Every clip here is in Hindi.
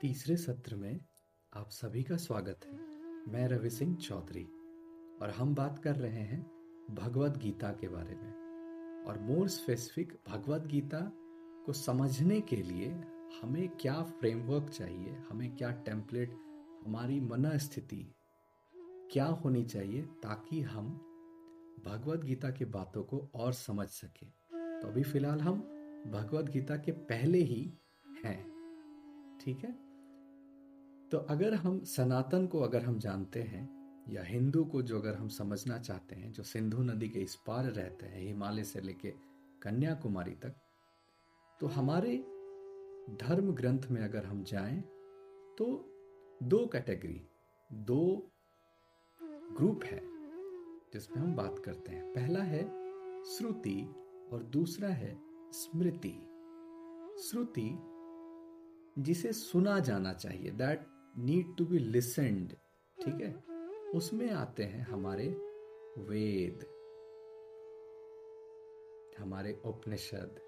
तीसरे सत्र में आप सभी का स्वागत है। मैं रवि सिंह चौधरी और हम बात कर रहे हैं भगवत गीता के बारे में। और मोर स्पेसिफिक भगवत गीता को समझने के लिए हमें क्या फ्रेमवर्क चाहिए, हमें क्या टेम्पलेट हमारी मन स्थिति क्या होनी चाहिए ताकि हम भगवत गीता की बातों को और समझ सके। तो अभी फ़िलहाल हम भगवत गीता के पहले ही हैं। ठीक है? तो अगर हम सनातन को अगर हम जानते हैं, या हिंदू को जो अगर हम समझना चाहते हैं, जो सिंधु नदी के इस पार रहते हैं, हिमालय से लेके कन्याकुमारी तक तो हमारे धर्म ग्रंथ में अगर हम जाएँ तो दो कैटेगरी, दो ग्रुप है जिसमें हम बात करते हैं। पहला है श्रुति और दूसरा है स्मृति। श्रुति, जिसे सुना जाना चाहिए that need to be listened ठीक है? उसमें आते हैं हमारे वेद हमारे उपनिषद।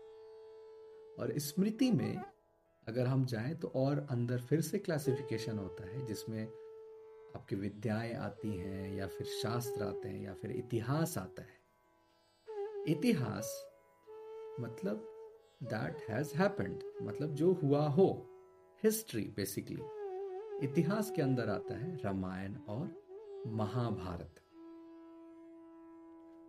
और स्मृति में अगर हम जाएँ तो और अंदर फिर से क्लासिफिकेशन होता है जिसमें आपकी विद्याएँ आती हैं या फिर शास्त्र आते हैं या फिर इतिहास आता है। इतिहास मतलब दैट हैज़ हैपेंड मतलब जो हुआ हो हिस्ट्री बेसिकली इतिहास के अंदर आता है रामायण और महाभारत।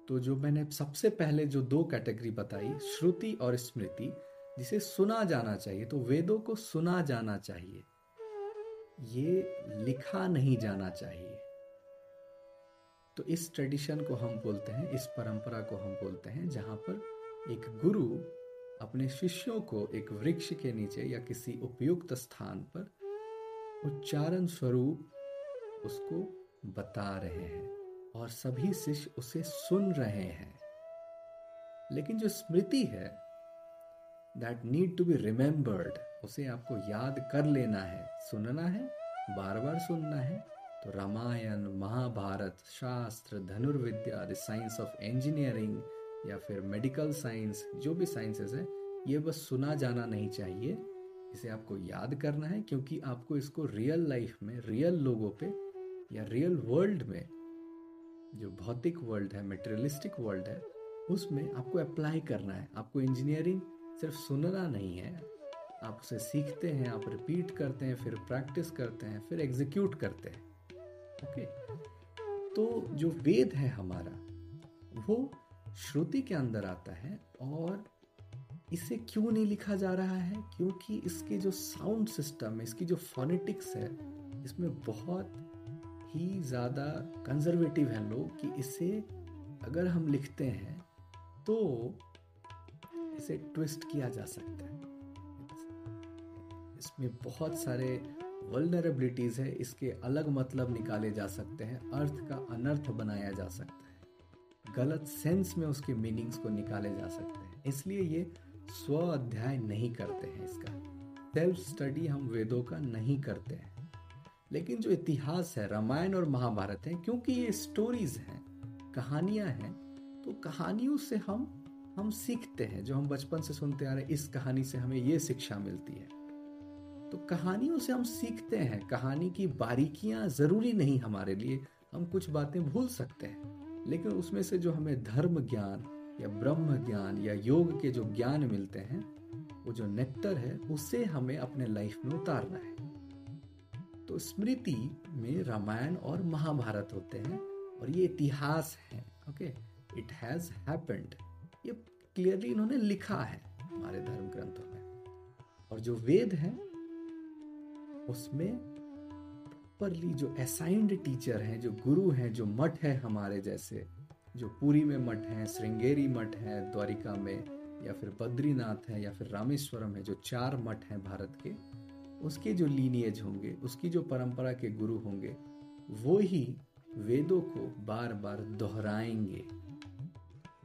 तो जो मैंने सबसे पहले जो दो कैटेगरी बताई, श्रुति और स्मृति, जिसे सुना जाना चाहिए तो वेदों को सुना जाना चाहिए। ये लिखा नहीं जाना चाहिए। तो इस ट्रेडिशन को हम बोलते हैं, इस परंपरा को हम बोलते हैं, जहाँ पर एक गुरु अपने शिष्यों को एक वृक्ष के नीचे या किसी उपयुक्त स्थान पर उच्चारण स्वरूप उसको बता रहे हैं और सभी शिष्य उसे सुन रहे हैं। लेकिन जो स्मृति है that need to be remembered उसे आपको याद कर लेना है, सुनना है बार बार सुनना है। तो रामायण, महाभारत, शास्त्र, धनुर्विद्या साइंस ऑफ़ इंजीनियरिंग या फिर मेडिकल साइंस जो भी साइंसेस है, ये बस सुना जाना नहीं चाहिए। इसे आपको याद करना है क्योंकि आपको इसको रियल लाइफ में रियल लोगों पे या रियल वर्ल्ड में, जो भौतिक वर्ल्ड है मेटेरियलिस्टिक वर्ल्ड है, उसमें आपको अप्लाई करना है। आपको इंजीनियरिंग सिर्फ़ सुनना नहीं है। आप उसे सीखते हैं, आप रिपीट करते हैं, फिर प्रैक्टिस करते हैं, फिर एग्जीक्यूट करते हैं। ओके तो जो वेद है हमारा, वो श्रुति के अंदर आता है और इसे क्यों नहीं लिखा जा रहा है? क्योंकि इसके जो साउंड सिस्टम है, इसकी जो फोनेटिक्स है, इसमें बहुत ही ज़्यादा कंजर्वेटिव हैं लोग कि इसे अगर हम लिखते हैं तो इसे ट्विस्ट किया जा सकता है। इसमें बहुत सारे वल्नरेबिलिटीज है, इसके अलग मतलब निकाले जा सकते हैं, अर्थ का अनर्थ बनाया जा सकता है। गलत सेंस में उसके मीनिंग्स को निकाले जा सकते हैं। इसलिए ये स्व अध्याय नहीं करते हैं इसका। सेल्फ स्टडी हम वेदों का नहीं करते हैं। लेकिन जो इतिहास है, रामायण और महाभारत है, क्योंकि ये स्टोरीज हैं, कहानियाँ हैं तो कहानियों से हम हम सीखते हैं। जो हम बचपन से सुनते आ रहे इस कहानी से हमें ये शिक्षा मिलती है। तो कहानियों से हम सीखते हैं। कहानी की बारीकियाँ ज़रूरी नहीं हमारे लिए। हम कुछ बातें भूल सकते हैं, लेकिन उसमें से जो हमें धर्म ज्ञान या ब्रह्म ज्ञान या योग के जो ज्ञान मिलते हैं, वो जो नेक्टर है, उसे हमें अपने लाइफ में उतारना है। तो स्मृति में रामायण और महाभारत होते हैं और ये इतिहास है, ओके? इट हैज़ हैपेंड ये क्लियरली इन्होंने लिखा है हमारे धर्म ग्रंथों में। और जो वेद है, उसमें प्रॉपरली जो असाइंड टीचर हैं, जो गुरु हैं, जो मठ है हमारे जैसे जो पुरी में मठ है, श्रृंगेरी मठ है, द्वारिका में, या फिर बद्रीनाथ है, या फिर रामेश्वरम है, जो चार मठ हैं भारत के, उसके जो लीनियज होंगे, उसकी जो परंपरा के गुरु होंगे, वो ही वेदों को बार बार दोहराएँगे,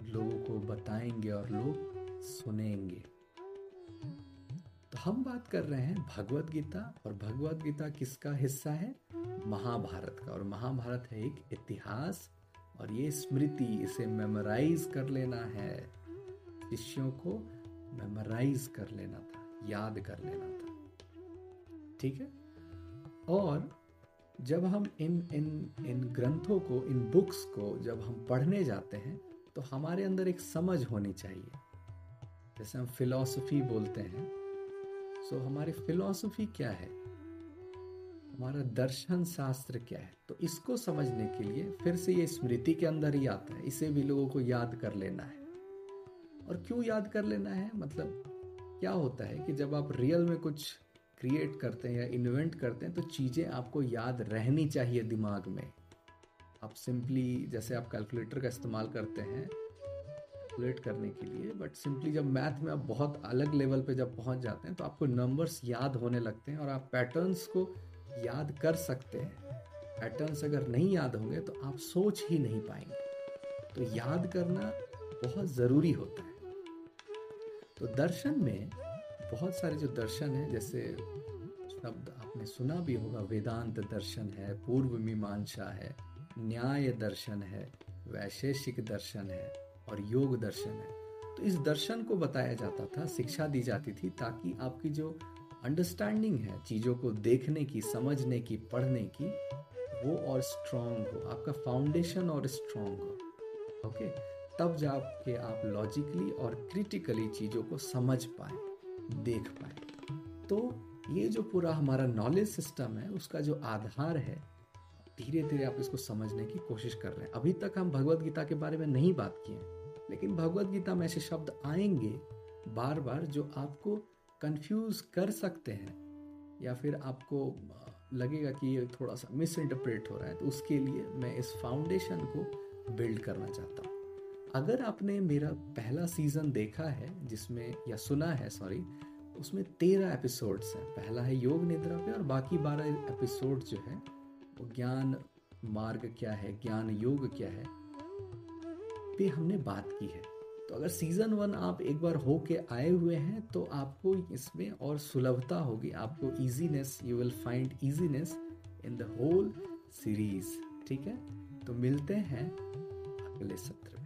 लोगों को बताएँगे और लोग सुनेंगे। तो हम बात कर रहे हैं भगवत गीता, और भगवत गीता किसका हिस्सा है? महाभारत का, और महाभारत है एक इतिहास और ये स्मृति इसे मेमोराइज कर लेना है। शिष्यों को मेमोराइज कर लेना था, याद कर लेना था। ठीक है? और जब हम इन इन इन ग्रंथों को, इन बुक्स को जब हम पढ़ने जाते हैं तो हमारे अंदर एक समझ होनी चाहिए। जैसे हम फिलॉसफी बोलते हैं सो हमारी फिलॉसफी क्या है? हमारा दर्शन शास्त्र क्या है? तो इसको समझने के लिए फिर से ये स्मृति के अंदर ही आता है। इसे भी लोगों को याद कर लेना है। और क्यों याद कर लेना है? मतलब क्या होता है कि जब आप रियल में कुछ क्रिएट करते हैं या इन्वेंट करते हैं तो चीज़ें आपको याद रहनी चाहिए दिमाग में। आप सिंपली जैसे आप कैलकुलेटर का इस्तेमाल करते हैं कैलकुलेट करने के लिए बट सिंपली जब मैथ में आप बहुत अलग लेवल पे जब पहुँच जाते हैं तो आपको नंबर्स याद होने लगते हैं और आप पैटर्न्स को याद कर सकते हैं। पैटर्न्स अगर नहीं याद होंगे तो आप सोच ही नहीं पाएँगे। तो याद करना बहुत ज़रूरी होता है। तो दर्शन में बहुत सारे जो दर्शन हैं, जैसे शब्द आपने सुना भी होगा, वेदांत दर्शन है, पूर्व मीमांसा है, न्याय दर्शन है, वैशेषिक दर्शन है और योग दर्शन है। तो इस दर्शन को बताया जाता था, शिक्षा दी जाती थी ताकि आपकी जो अंडरस्टैंडिंग है चीज़ों को देखने की, समझने की, पढ़ने की, वो और स्ट्रांग हो। आपका फाउंडेशन और स्ट्रांग हो। ओके तब जाके आप लॉजिकली और क्रिटिकली चीज़ों को समझ पाए, देख पाए। तो ये जो पूरा हमारा नॉलेज सिस्टम है, उसका जो आधार है धीरे धीरे आप इसको समझने की कोशिश कर रहे हैं। अभी तक हम भगवत गीता के बारे में नहीं बात किए लेकिन भगवत गीता में ऐसे शब्द आएँगे बार बार जो आपको कंफ्यूज कर सकते हैं, या फिर आपको लगेगा कि ये थोड़ा सा मिस इंटरप्रेट हो रहा है तो उसके लिए मैं इस फाउंडेशन को बिल्ड करना चाहता हूँ। अगर आपने मेरा पहला सीज़न देखा है, जिसमें, या सुना है सॉरी उसमें तेरह एपिसोड्स हैं। पहला है योग निद्रा पे और बाकी बारह एपिसोड जो है, वो ज्ञान मार्ग क्या है, ज्ञान योग क्या है, पे हमने बात की है। तो अगर सीज़न वन आप एक बार हो के आए हुए हैं तो आपको इसमें और सुलभता होगी। आपको easiness you will find easiness in the whole series ठीक है? तो मिलते हैं अगले सत्र